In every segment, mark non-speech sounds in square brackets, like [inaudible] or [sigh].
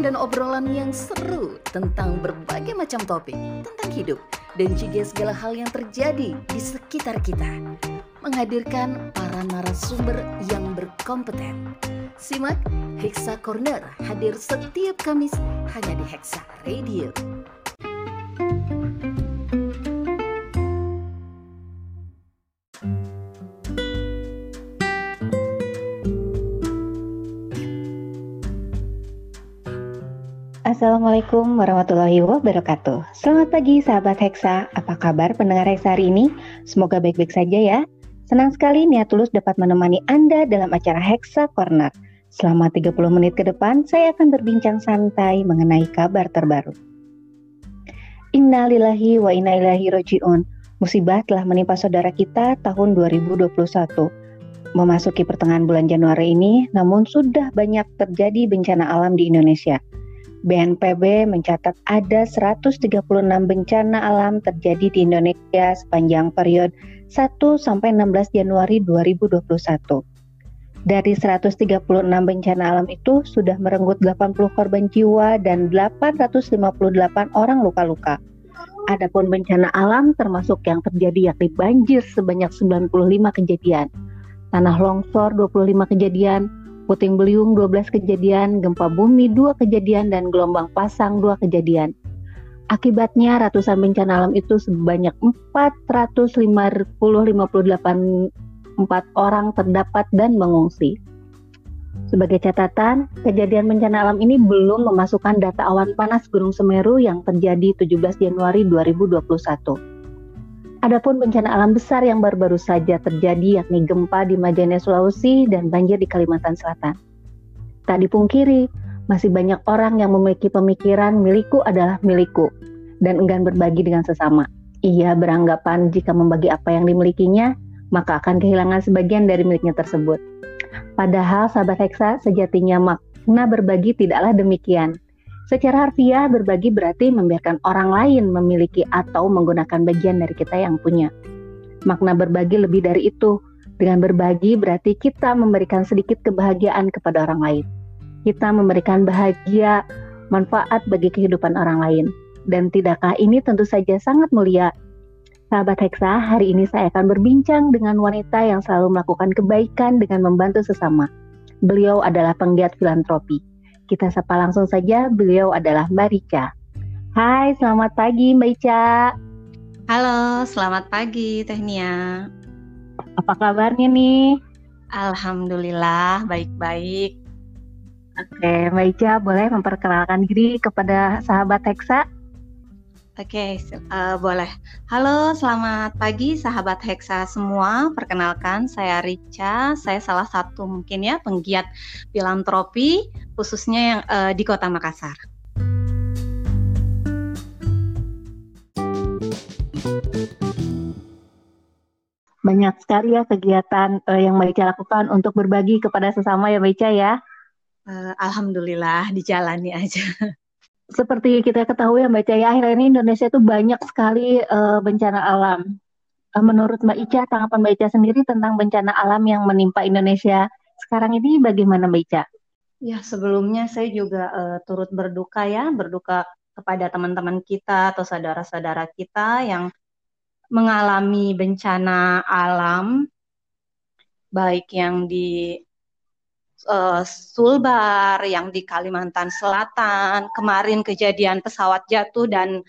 Dan obrolan yang seru tentang berbagai macam topik tentang hidup dan juga segala hal yang terjadi di sekitar kita. Menghadirkan para narasumber yang berkompeten. Simak Hexa Corner hadir setiap Kamis hanya di Hexa Radio. Assalamualaikum warahmatullahi wabarakatuh. Selamat pagi sahabat Hexa. Apa kabar pendengar Hexa hari ini? Semoga baik-baik saja ya. Senang sekali Niat Tulus dapat menemani Anda dalam acara Hexa Corner. Selama 30 menit ke depan, saya akan berbincang santai mengenai kabar terbaru. Innalillahi wa inna ilaihi roji'un. Musibah telah menimpa saudara kita tahun 2021. Memasuki pertengahan bulan Januari ini, namun sudah banyak terjadi bencana alam di Indonesia – BNPB mencatat ada 136 bencana alam terjadi di Indonesia sepanjang periode 1 sampai 16 Januari 2021. Dari 136 bencana alam itu sudah merenggut 80 korban jiwa dan 858 orang luka-luka. Adapun bencana alam termasuk yang terjadi yakni banjir sebanyak 95 kejadian, tanah longsor 25 kejadian, puting beliung 12 kejadian, gempa bumi 2 kejadian, dan gelombang pasang 2 kejadian. Akibatnya ratusan bencana alam itu sebanyak 450.58 orang terdapat dan mengungsi. Sebagai catatan, kejadian bencana alam ini belum memasukkan data awan panas Gunung Semeru yang terjadi 17 Januari 2021. Adapun bencana alam besar yang baru-baru saja terjadi yakni gempa di Majene Sulawesi dan banjir di Kalimantan Selatan. Tak dipungkiri, masih banyak orang yang memiliki pemikiran milikku adalah milikku dan enggan berbagi dengan sesama. Ia beranggapan jika membagi apa yang dimilikinya, maka akan kehilangan sebagian dari miliknya tersebut. Padahal sahabat Hexa sejatinya makna berbagi tidaklah demikian. Secara harfiah, berbagi berarti membiarkan orang lain memiliki atau menggunakan bagian dari kita yang punya. Makna berbagi lebih dari itu. Dengan berbagi berarti kita memberikan sedikit kebahagiaan kepada orang lain. Kita memberikan bahagia, manfaat bagi kehidupan orang lain. Dan tidakkah ini tentu saja sangat mulia? Sahabat Hexa, hari ini saya akan berbincang dengan wanita yang selalu melakukan kebaikan dengan membantu sesama. Beliau adalah penggiat filantropi. Kita sapa langsung saja, beliau adalah Mbak Rica. Hai, selamat pagi Mbak Ica. Halo, selamat pagi Teh Nia. Apa kabarnya nih? Alhamdulillah, baik-baik. Oke, Mbak Ica boleh memperkenalkan diri kepada sahabat Hexa? Oke, uh, boleh. Halo, selamat pagi sahabat Hexa semua. Perkenalkan, saya Rica. Saya salah satu mungkin ya penggiat filantropi, khususnya yang uh, di Kota Makassar. Banyak sekali ya kegiatan uh, yang Mbak Ica lakukan untuk berbagi kepada sesama ya Mbak Ica ya. Uh, Alhamdulillah dijalani aja. [laughs] seperti kita ketahui ya Mbak Ica, ya, akhir ini Indonesia itu banyak sekali uh, bencana alam. Uh, menurut Mbak Ica, tanggapan Mbak Ica sendiri tentang bencana alam yang menimpa Indonesia sekarang ini bagaimana Mbak Ica? Ya, sebelumnya saya juga uh, turut berduka ya, berduka kepada teman-teman kita atau saudara-saudara kita yang mengalami bencana alam, baik yang di uh, Sulbar yang di Kalimantan Selatan, kemarin kejadian pesawat jatuh dan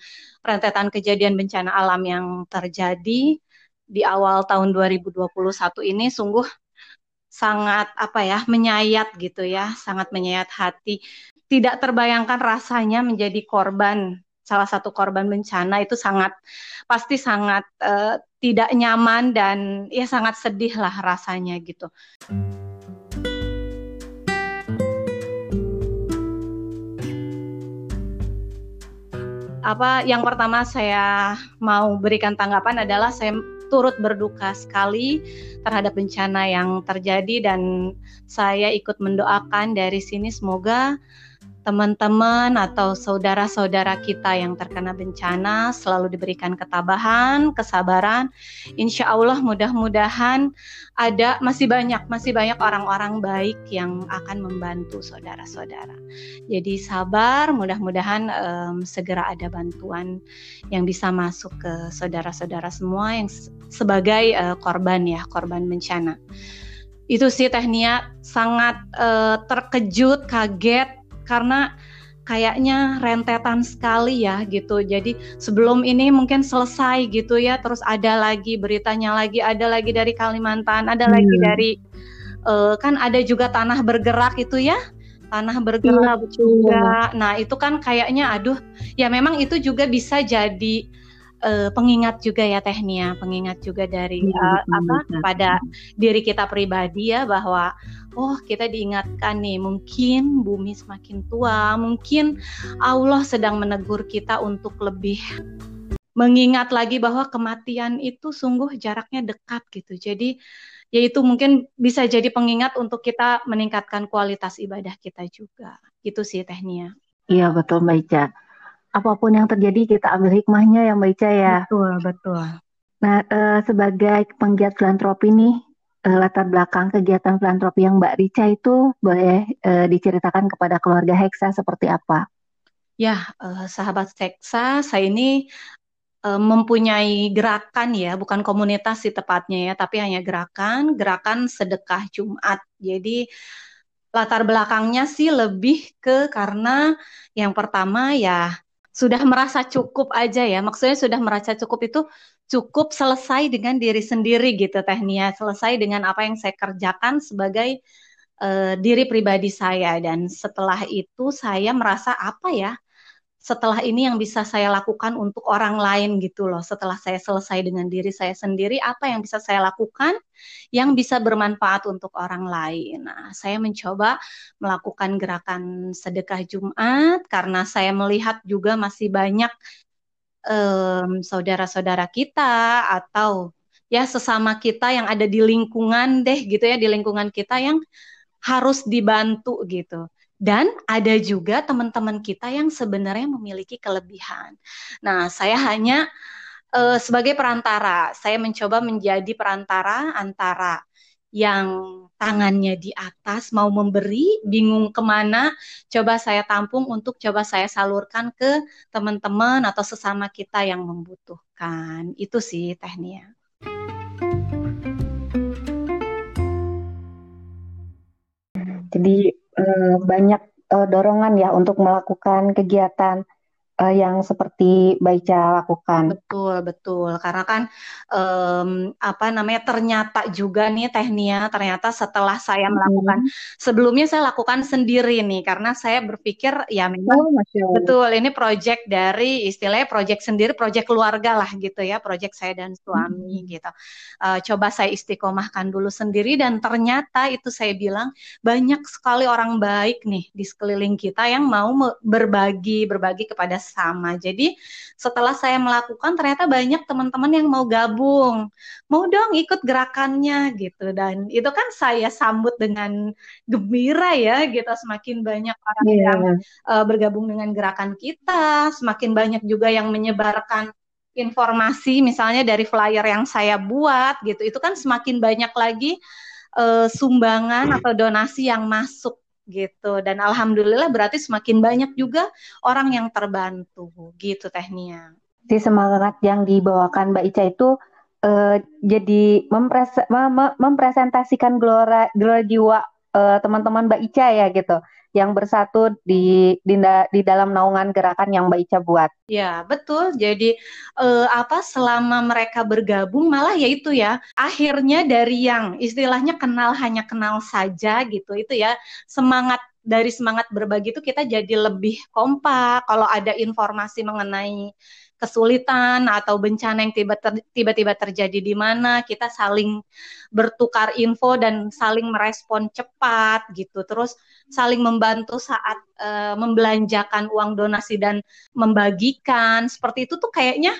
rentetan kejadian bencana alam yang terjadi di awal tahun 2021 ini sungguh sangat apa ya menyayat gitu ya, sangat menyayat hati. Tidak terbayangkan rasanya menjadi korban salah satu korban bencana itu sangat pasti sangat uh, tidak nyaman dan ya sangat sedih lah rasanya gitu. Apa yang pertama saya mau berikan tanggapan adalah saya turut berduka sekali terhadap bencana yang terjadi dan saya ikut mendoakan dari sini. Semoga teman-teman atau saudara-saudara kita yang terkena bencana selalu diberikan ketabahan, kesabaran. Insya Allah mudah-mudahan ada masih banyak masih banyak orang-orang baik yang akan membantu saudara-saudara. Jadi sabar, mudah-mudahan um, segera ada bantuan yang bisa masuk ke saudara-saudara semua yang sebagai uh, korban ya korban bencana. Itu sih Tehnia sangat uh, terkejut, kaget karena kayaknya rentetan sekali ya gitu. Jadi sebelum ini mungkin selesai gitu ya, terus ada lagi beritanya lagi, ada lagi dari Kalimantan, ada hmm. lagi dari uh, kan ada juga tanah bergerak itu ya. Tanah bergerak ya, juga. Nah, itu kan kayaknya aduh, ya memang itu juga bisa jadi uh, pengingat juga ya Tehnia, pengingat juga dari ya, uh, apa kepada diri kita pribadi ya bahwa oh kita diingatkan nih mungkin bumi semakin tua, mungkin Allah sedang menegur kita untuk lebih mengingat lagi bahwa kematian itu sungguh jaraknya dekat gitu. Jadi yaitu mungkin bisa jadi pengingat untuk kita meningkatkan kualitas ibadah kita juga. Gitu sih tehnya. Iya betul Mbak Ica. Apa pun yang terjadi kita ambil hikmahnya ya Mbak Ica ya. Betul, betul. Nah, eh, sebagai penggiat filantropi nih, uh, latar belakang kegiatan filantropi yang Mbak Rica itu boleh uh, diceritakan kepada keluarga Hexa seperti apa? Ya, uh, sahabat Hexa, saya ini mempunyai gerakan ya, bukan komunitas sih tepatnya ya, tapi hanya gerakan, gerakan sedekah Jumat. Jadi latar belakangnya sih lebih ke karena yang pertama ya sudah merasa cukup aja ya. Maksudnya sudah merasa cukup itu cukup selesai dengan diri sendiri gitu Tehnia, selesai dengan apa yang saya kerjakan sebagai uh, diri pribadi saya dan setelah itu saya merasa apa ya? Setelah ini yang bisa saya lakukan untuk orang lain gitu loh. Setelah saya selesai dengan diri saya sendiri, apa yang bisa saya lakukan yang bisa bermanfaat untuk orang lain. Nah, saya mencoba melakukan gerakan sedekah Jumat karena saya melihat juga masih banyak um, saudara-saudara kita atau ya sesama kita yang ada di lingkungan deh gitu ya di lingkungan kita yang harus dibantu gitu. Dan ada juga teman-teman kita yang sebenarnya memiliki kelebihan. Nah, saya hanya uh, sebagai perantara, saya mencoba menjadi perantara antara yang tangannya di atas mau memberi, bingung ke mana, coba saya tampung untuk coba saya salurkan ke teman-teman atau sesama kita yang membutuhkan. Itu sih tekniknya. Jadi banyak uh, dorongan ya untuk melakukan kegiatan uh, yang seperti Baica lakukan. Betul, betul. Karena kan um, apa namanya ternyata juga nih Tehnia ternyata setelah saya hmm. melakukan hmm. sebelumnya saya lakukan sendiri nih karena saya berpikir ya memang oh, betul ini project dari istilahnya project sendiri, project keluarga lah gitu ya, project saya dan suami hmm. gitu. Uh, coba saya istiqomahkan dulu sendiri dan ternyata itu saya bilang banyak sekali orang baik nih di sekeliling kita yang mau berbagi berbagi kepada sama. Jadi setelah saya melakukan ternyata banyak teman-teman yang mau gabung, mau dong ikut gerakannya gitu dan itu kan saya sambut dengan gembira ya gitu semakin banyak orang yeah. yang uh, bergabung dengan gerakan kita, semakin banyak juga yang menyebarkan informasi misalnya dari flyer yang saya buat gitu. Itu kan semakin banyak lagi uh, sumbangan atau donasi yang masuk gitu dan alhamdulillah berarti semakin banyak juga orang yang terbantu gitu tehnia. Si semangat yang dibawakan Mbak Ica itu uh, jadi mempres mem mempresentasikan gelora gelora jiwa uh, teman-teman Mbak Ica ya gitu yang bersatu di di, di dalam naungan gerakan yang Mbak Ica buat. Ya, betul. Jadi eh, apa selama mereka bergabung malah ya itu ya, akhirnya dari yang istilahnya kenal hanya kenal saja gitu. Itu ya semangat dari semangat berbagi itu kita jadi lebih kompak kalau ada informasi mengenai kesulitan atau bencana yang tiba-tiba terjadi di mana, kita saling bertukar info dan saling merespon cepat gitu. Terus saling membantu saat uh, membelanjakan uang donasi dan membagikan. Seperti itu tuh kayaknya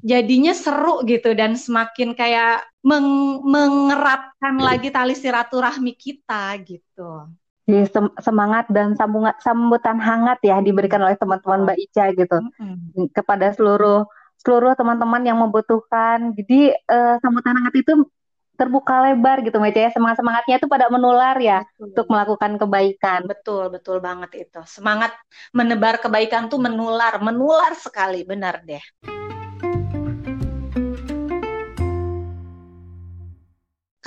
jadinya seru gitu dan semakin kayak meng mengeratkan lagi tali silaturahmi kita gitu. Jadi semangat dan sambungan sambutan hangat ya diberikan oleh teman-teman Mbak Ica gitu mm-hmm. kepada seluruh seluruh teman-teman yang membutuhkan. Jadi uh, sambutan hangat itu terbuka lebar gitu Mbak Ica ya. Semangat semangatnya itu pada menular ya betul. untuk melakukan kebaikan. Betul betul banget itu. Semangat menebar kebaikan tuh menular menular sekali benar deh.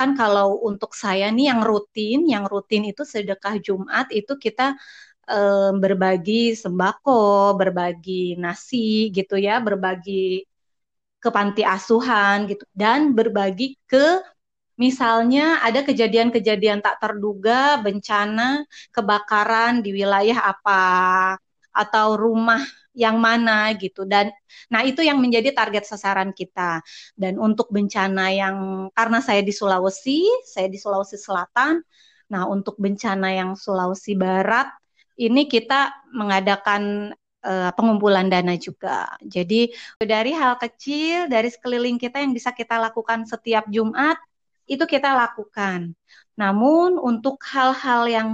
Kan kalau untuk saya nih yang rutin, yang rutin itu sedekah Jumat itu kita e, berbagi sembako, berbagi nasi gitu ya, berbagi ke panti asuhan gitu dan berbagi ke misalnya ada kejadian-kejadian tak terduga bencana kebakaran di wilayah apa atau rumah yang mana gitu. Dan nah itu yang menjadi target sasaran kita. Dan untuk bencana yang karena saya di Sulawesi saya di Sulawesi Selatan nah untuk bencana yang Sulawesi Barat ini kita mengadakan uh, pengumpulan dana juga. Jadi dari hal kecil dari sekeliling kita yang bisa kita lakukan setiap Jumat itu kita lakukan. Namun untuk hal-hal yang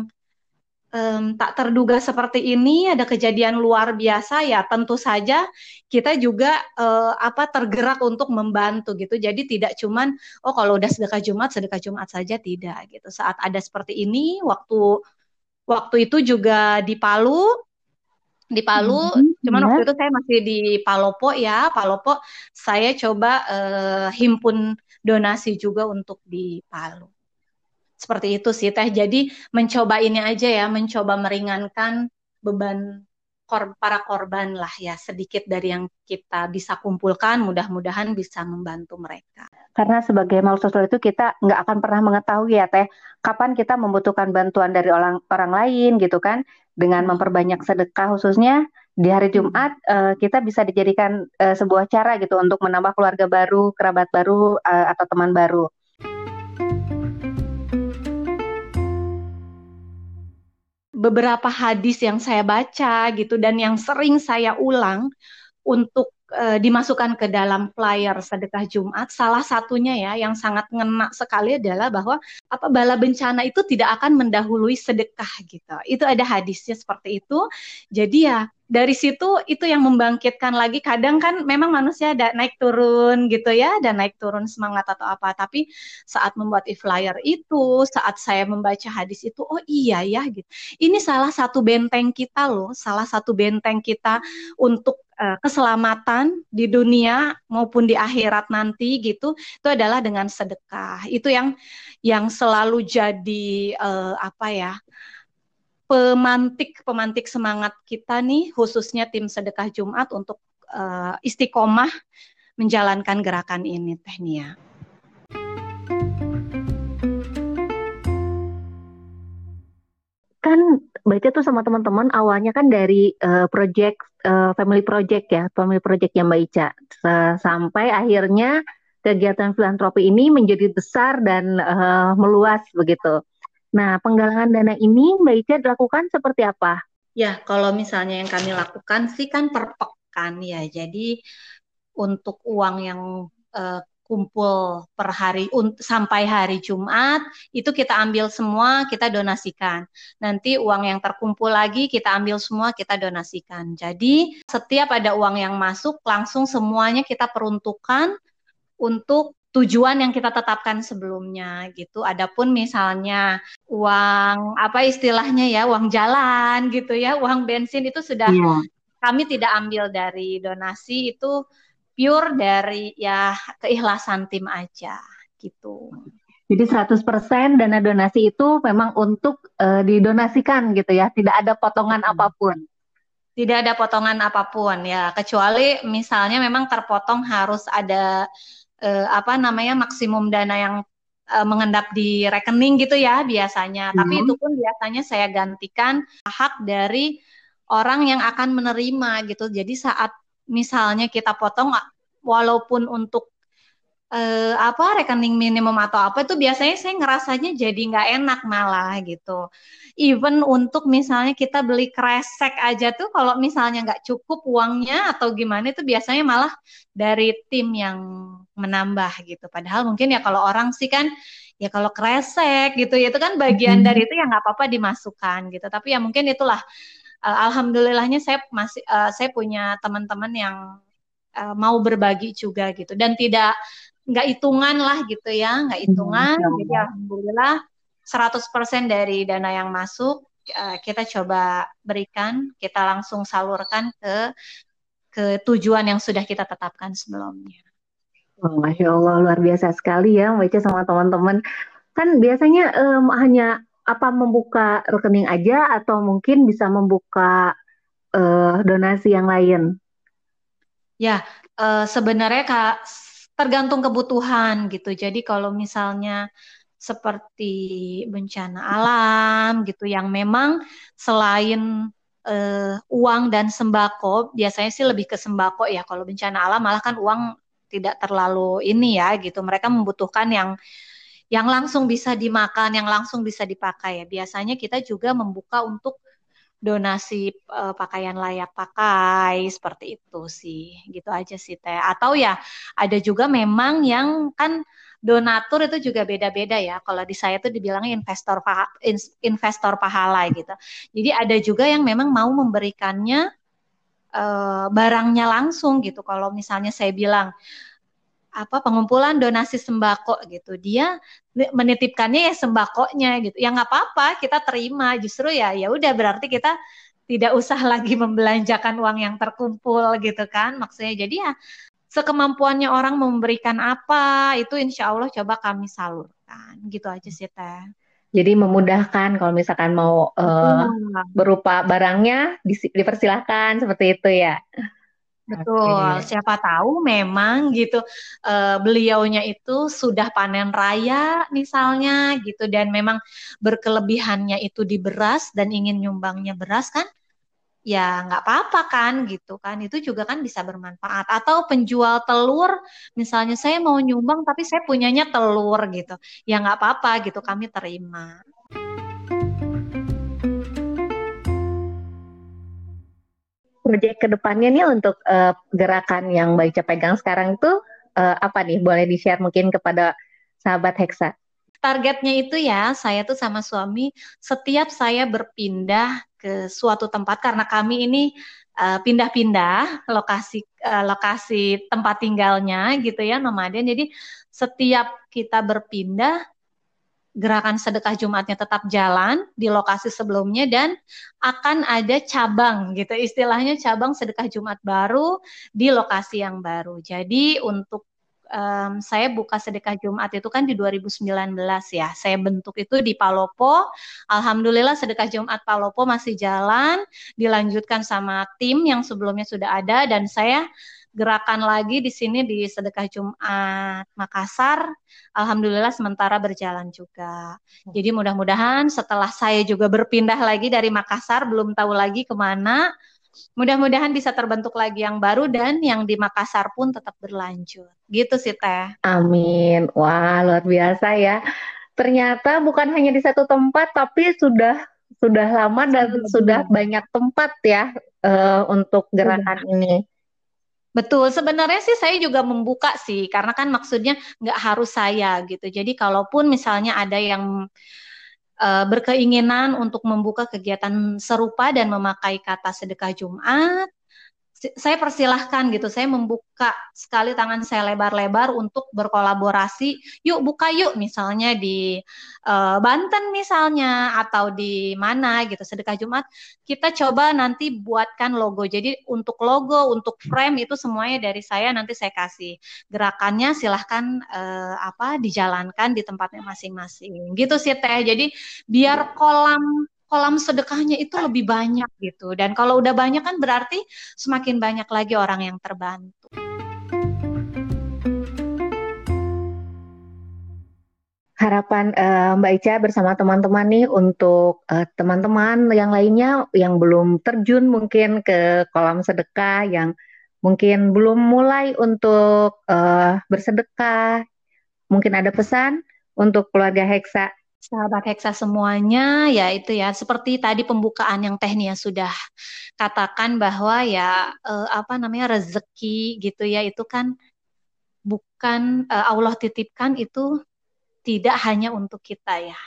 um, tak terduga seperti ini ada kejadian luar biasa ya tentu saja kita juga uh, apa tergerak untuk membantu gitu. Jadi tidak cuman oh kalau udah sedekah Jumat sedekah Jumat saja tidak gitu. Saat ada seperti ini waktu waktu itu juga di Palu di Palu mm-hmm, cuman yeah. waktu itu saya masih di Palopo ya. Palopo saya coba uh, himpun donasi juga untuk di Palu seperti itu sih Teh. Jadi mencoba ini aja ya, mencoba meringankan beban kor para korban lah ya sedikit dari yang kita bisa kumpulkan mudah-mudahan bisa membantu mereka. Karena sebagai makhluk sosial itu kita nggak akan pernah mengetahui ya teh kapan kita membutuhkan bantuan dari orang orang lain gitu kan dengan hmm. memperbanyak sedekah khususnya di hari hmm. Jumat uh, kita bisa dijadikan uh, sebuah cara gitu untuk menambah keluarga baru, kerabat baru uh, atau teman baru. Beberapa hadis yang saya baca gitu dan yang sering saya ulang untuk uh, dimasukkan ke dalam flyer sedekah Jumat salah satunya ya yang sangat ngena sekali adalah bahwa apa bala bencana itu tidak akan mendahului sedekah gitu. Itu ada hadisnya seperti itu. Jadi ya dari situ itu yang membangkitkan lagi. Kadang kan memang manusia ada naik turun gitu ya dan naik turun semangat atau apa. Tapi saat membuat e-flyer itu saat saya membaca hadis itu oh iya ya gitu. Ini salah satu benteng kita loh salah satu benteng kita untuk uh, keselamatan di dunia maupun di akhirat nanti gitu itu adalah dengan sedekah itu yang yang selalu jadi uh, apa ya pemantik pemantik semangat kita nih khususnya tim sedekah Jumat untuk uh, istiqomah menjalankan gerakan ini Teh Nia. Kan baca tuh sama teman-teman awalnya kan dari uh, project uh, family project ya, family project yang Mbak Ica sampai akhirnya kegiatan filantropi ini menjadi besar dan uh, meluas begitu. Nah, penggalangan dana ini Mbak Ica dilakukan seperti apa? Ya, kalau misalnya yang kami lakukan sih kan per pekan ya. Jadi untuk uang yang uh, kumpul per hari sampai hari Jumat itu kita ambil semua kita donasikan. Nanti uang yang terkumpul lagi kita ambil semua kita donasikan. Jadi setiap ada uang yang masuk langsung semuanya kita peruntukkan untuk tujuan yang kita tetapkan sebelumnya gitu. Adapun misalnya uang apa istilahnya ya, uang jalan gitu ya, uang bensin itu sudah yeah. kami tidak ambil dari donasi itu pure dari ya keikhlasan tim aja gitu. Jadi 100% dana donasi itu memang untuk uh, didonasikan gitu ya, tidak ada potongan hmm. apa pun. Tidak ada potongan apa pun ya, kecuali misalnya memang terpotong harus ada uh, apa namanya maksimum dana yang uh, mengendap di rekening gitu ya biasanya. Hmm. Tapi itu pun biasanya saya gantikan hak dari orang yang akan menerima gitu. Jadi saat misalnya kita potong walaupun untuk uh, apa rekening minimum atau apa itu biasanya saya ngerasanya jadi nggak enak malah gitu. Even untuk misalnya kita beli kresek aja tuh kalau misalnya nggak cukup uangnya atau gimana itu biasanya malah dari tim yang menambah gitu. Padahal mungkin ya kalau orang sih kan ya kalau kresek gitu ya itu kan bagian dari itu ya nggak apa-apa dimasukkan gitu. Tapi ya mungkin itulah uh, alhamdulillahnya saya masih uh, saya punya teman-teman yang uh, mau berbagi juga gitu dan tidak nggak hitungan lah gitu ya, nggak hmm, hitungan. Hmm, Jadi alhamdulillah 100% dari dana yang masuk uh, kita coba berikan, kita langsung salurkan ke ke tujuan yang sudah kita tetapkan sebelumnya. Oh, Masya Allah luar biasa sekali ya baca sama teman-teman. Kan biasanya um, hanya apa membuka rekening aja atau mungkin bisa membuka uh, donasi yang lain? Ya, uh, sebenarnya kak tergantung kebutuhan gitu. Jadi kalau misalnya seperti bencana alam gitu yang memang selain uh, uang dan sembako biasanya sih lebih ke sembako ya kalau bencana alam malah kan uang tidak terlalu ini ya gitu mereka membutuhkan yang yang langsung bisa dimakan yang langsung bisa dipakai. Ya biasanya kita juga membuka untuk donasi uh, pakaian layak pakai seperti itu sih. Gitu aja sih teh. Atau ya ada juga memang yang kan donatur itu juga beda-beda ya. Kalau di saya tuh dibilangnya investor paha, investor pahala gitu. Jadi ada juga yang memang mau memberikannya uh, barangnya langsung gitu. Kalau misalnya saya bilang apa pengumpulan donasi sembako gitu. Dia menitipkannya ya sembakonya gitu. Ya nggak apa-apa kita terima. Justru ya ya udah berarti kita tidak usah [laughs] lagi membelanjakan uang yang terkumpul gitu kan maksudnya. Jadi ya sekemampuannya orang memberikan apa itu insya Allah coba kami salurkan. Gitu aja sih teh. Jadi memudahkan kalau misalkan mau uh, berupa barangnya dipersilahkan seperti itu ya Betul, okay. siapa tahu memang gitu uh, beliaunya itu sudah panen raya misalnya gitu dan memang berkelebihannya itu di beras dan ingin nyumbangnya beras kan ya nggak apa-apa kan gitu kan itu juga kan bisa bermanfaat atau penjual telur misalnya saya mau nyumbang tapi saya punyanya telur gitu ya nggak apa-apa gitu kami terima. Proyek ke depannya nih untuk uh, gerakan yang Mbak Ica pegang sekarang itu uh, apa nih? Boleh di-share mungkin kepada sahabat Hexa? Targetnya itu ya, saya tuh sama suami setiap saya berpindah ke suatu tempat karena kami ini pindah pindah-pindah lokasi uh, lokasi tempat tinggalnya gitu ya nomaden. Jadi setiap kita berpindah gerakan sedekah Jumatnya tetap jalan di lokasi sebelumnya dan akan ada cabang gitu istilahnya cabang sedekah Jumat baru di lokasi yang baru. Jadi untuk um, saya buka sedekah Jumat itu kan di 2019 ya. Saya bentuk itu di Palopo. Alhamdulillah sedekah Jumat Palopo masih jalan, dilanjutkan sama tim yang sebelumnya sudah ada dan saya gerakan lagi di sini di Sedekah Jumat Makassar. Alhamdulillah sementara berjalan juga. Jadi mudah-mudahan setelah saya juga berpindah lagi dari Makassar, belum tahu lagi ke mana. Mudah-mudahan bisa terbentuk lagi yang baru dan yang di Makassar pun tetap berlanjut. Gitu sih Teh. Amin. Wah, luar biasa ya. Ternyata bukan hanya di satu tempat tapi sudah sudah lama dan sudah banyak tempat ya uh, untuk gerakan ini. Betul, sebenarnya sih saya juga membuka sih, karena kan maksudnya nggak harus saya gitu. Jadi kalaupun misalnya ada yang berkeinginan untuk membuka kegiatan serupa dan memakai kata sedekah Jumat, saya persilahkan gitu, saya membuka sekali tangan saya lebar-lebar untuk berkolaborasi. Yuk buka yuk, misalnya di uh, Banten misalnya atau di mana gitu sedekah Jumat. Kita coba nanti buatkan logo. Jadi untuk logo, untuk frame itu semuanya dari saya nanti saya kasih. Gerakannya silahkan uh, apa dijalankan di tempatnya masing-masing. Gitu sih teh. Jadi biar kolam kolam sedekahnya itu lebih banyak gitu. Dan kalau udah banyak kan berarti semakin banyak lagi orang yang terbantu. Harapan uh, Mbak Ica bersama teman-teman nih untuk uh, teman-teman yang lainnya yang belum terjun mungkin ke kolam sedekah yang mungkin belum mulai untuk uh, bersedekah, mungkin ada pesan untuk keluarga Hexa Sahabat Hexa semuanya, ya itu ya seperti tadi pembukaan yang Tehnia sudah katakan bahwa ya eh, apa namanya rezeki gitu ya itu kan bukan eh, Allah titipkan itu tidak hanya untuk kita ya.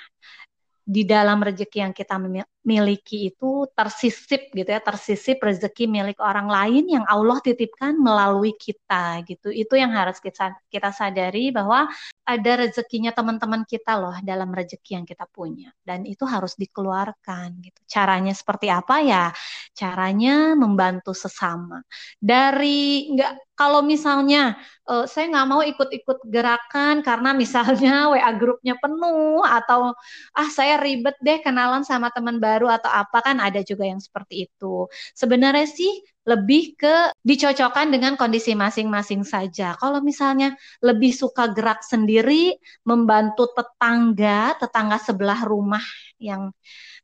Di dalam rezeki yang kita miliki itu tersisip gitu ya, tersisip rezeki milik orang lain yang Allah titipkan melalui kita gitu. Itu yang harus kita kita sadari bahwa ada rezekinya teman-teman kita loh dalam rezeki yang kita punya dan itu harus dikeluarkan gitu. Caranya seperti apa ya? Caranya membantu sesama. Dari nggak kalau misalnya uh, saya nggak mau ikut-ikut gerakan karena misalnya [laughs] WA grupnya penuh atau ah saya ribet deh kenalan sama teman baru atau apa kan ada juga yang seperti itu. Sebenarnya sih lebih ke dicocokkan dengan kondisi masing-masing saja. Kalau misalnya lebih suka gerak sendiri, membantu tetangga, tetangga sebelah rumah yang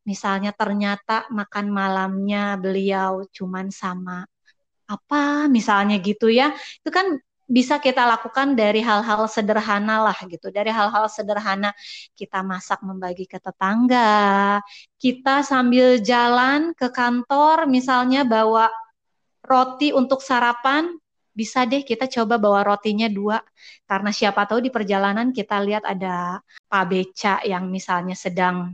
misalnya ternyata makan malamnya beliau cuman sama apa misalnya gitu ya. Itu kan bisa kita lakukan dari hal-hal sederhana lah gitu. Dari hal-hal sederhana kita masak membagi ke tetangga, kita sambil jalan ke kantor misalnya bawa roti untuk sarapan bisa deh kita coba bawa rotinya dua karena siapa tahu di perjalanan kita lihat ada Pak Beca yang misalnya sedang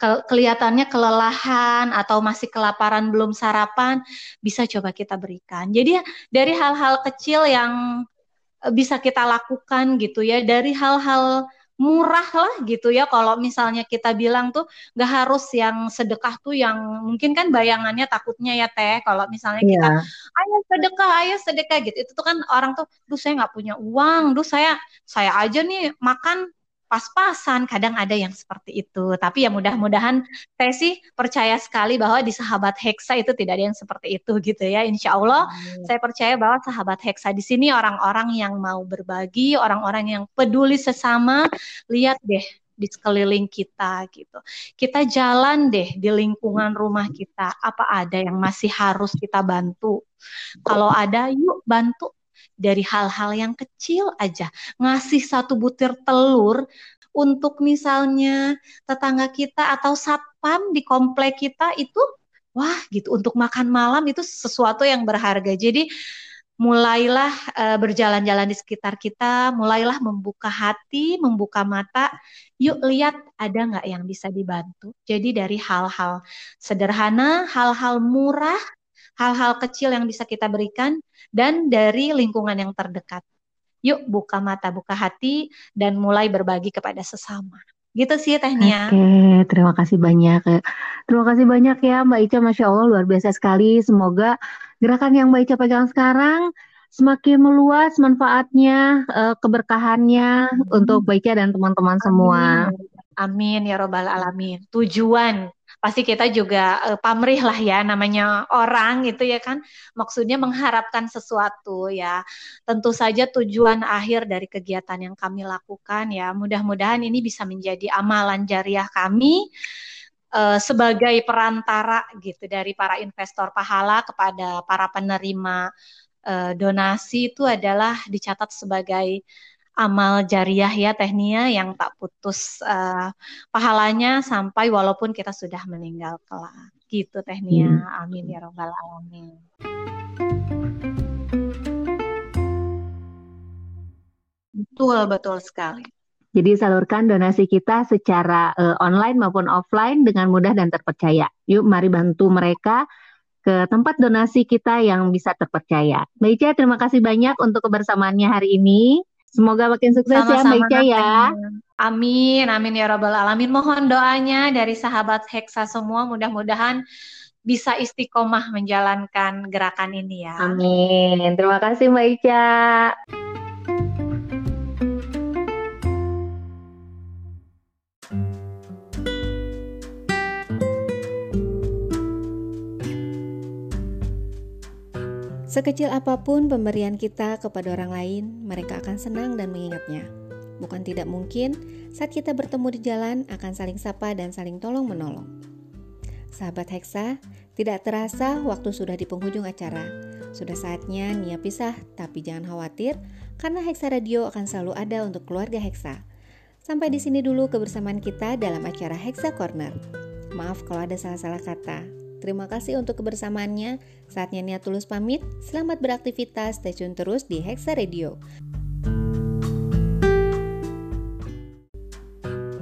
ke kelihatannya kelelahan atau masih kelaparan belum sarapan bisa coba kita berikan. Jadi dari hal-hal kecil yang eh, bisa kita lakukan gitu ya, dari hal-hal murah lah gitu ya kalau misalnya kita bilang tuh nggak harus yang sedekah tuh yang mungkin kan bayangannya takutnya ya teh kalau misalnya yeah. kita ayo sedekah ayo sedekah gitu itu tuh kan orang tuh duh saya nggak punya uang duh saya saya aja nih makan pas-pasan, kadang ada yang seperti itu. Tapi ya mudah-mudahan saya sih percaya sekali bahwa di sahabat Hexa itu tidak ada yang seperti itu gitu ya. Insya Allah hmm. saya percaya bahwa sahabat Hexa di sini orang-orang yang mau berbagi, orang-orang yang peduli sesama. Lihat deh di sekeliling kita gitu. Kita jalan deh di lingkungan rumah kita. Apa ada yang masih harus kita bantu? Kalau ada, yuk bantu dari hal-hal yang kecil aja. Ngasih satu butir telur untuk misalnya tetangga kita atau satpam di komplek kita itu wah gitu untuk makan malam itu sesuatu yang berharga. Jadi mulailah uh, berjalan-jalan di sekitar kita, mulailah membuka hati, membuka mata. Yuk lihat ada nggak yang bisa dibantu. Jadi dari hal-hal sederhana, hal-hal murah hal-hal kecil yang bisa kita berikan, dan dari lingkungan yang terdekat. Yuk buka mata, buka hati, dan mulai berbagi kepada sesama. Gitu sih tehnya. Oke, terima kasih banyak. Terima kasih banyak ya Mbak Ica, Masya Allah luar biasa sekali. Semoga gerakan yang Mbak Ica pegang sekarang semakin meluas manfaatnya, eh, keberkahannya hmm. untuk Mbak Ica dan teman-teman semua. Amin ya robbal alamin. Tujuan pasti kita juga uh, pamrih lah ya namanya orang gitu ya kan. Maksudnya mengharapkan sesuatu ya. Tentu saja tujuan akhir dari kegiatan yang kami lakukan ya mudah-mudahan ini bisa menjadi amalan jariah kami uh, sebagai perantara gitu dari para investor pahala kepada para penerima uh, donasi itu adalah dicatat sebagai amal jariah ya Tehnia yang tak putus uh, pahalanya sampai walaupun kita sudah meninggal kelak. Gitu Tehnia. Hmm. Amin ya robbal alamin. Betul, betul sekali. Jadi salurkan donasi kita secara uh, online maupun offline dengan mudah dan terpercaya. Yuk mari bantu mereka ke tempat donasi kita yang bisa terpercaya. Mbak Ica, terima kasih banyak untuk kebersamaannya hari ini. Semoga makin sukses ya, Sama-sama ya Mbak Ica ya. Amin, amin ya Rabbal Alamin. Mohon doanya dari sahabat Hexa semua, mudah-mudahan bisa istiqomah menjalankan gerakan ini ya. Amin. Terima kasih Mbak Ica. Sekecil apa pun pemberian kita kepada orang lain, mereka akan senang dan mengingatnya. Bukan tidak mungkin saat kita bertemu di jalan akan saling sapa dan saling tolong-menolong. Sahabat Hexa, tidak terasa waktu sudah di penghujung acara. Sudah saatnya Nia pisah, tapi jangan khawatir karena Hexa Radio akan selalu ada untuk keluarga Hexa. Sampai di sini dulu kebersamaan kita dalam acara Hexa Corner. Maaf kalau ada salah-salah kata. Terima kasih untuk kebersamaannya. Saatnya Nia Tulus pamit. Selamat beraktivitas. Stay tune terus di Hexa Radio.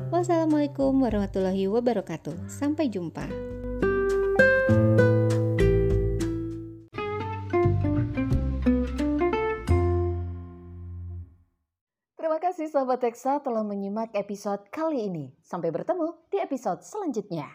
Wassalamualaikum warahmatullahi wabarakatuh. Sampai jumpa. Terima kasih sahabat Teksa telah menyimak episode kali ini. Sampai bertemu di episode selanjutnya.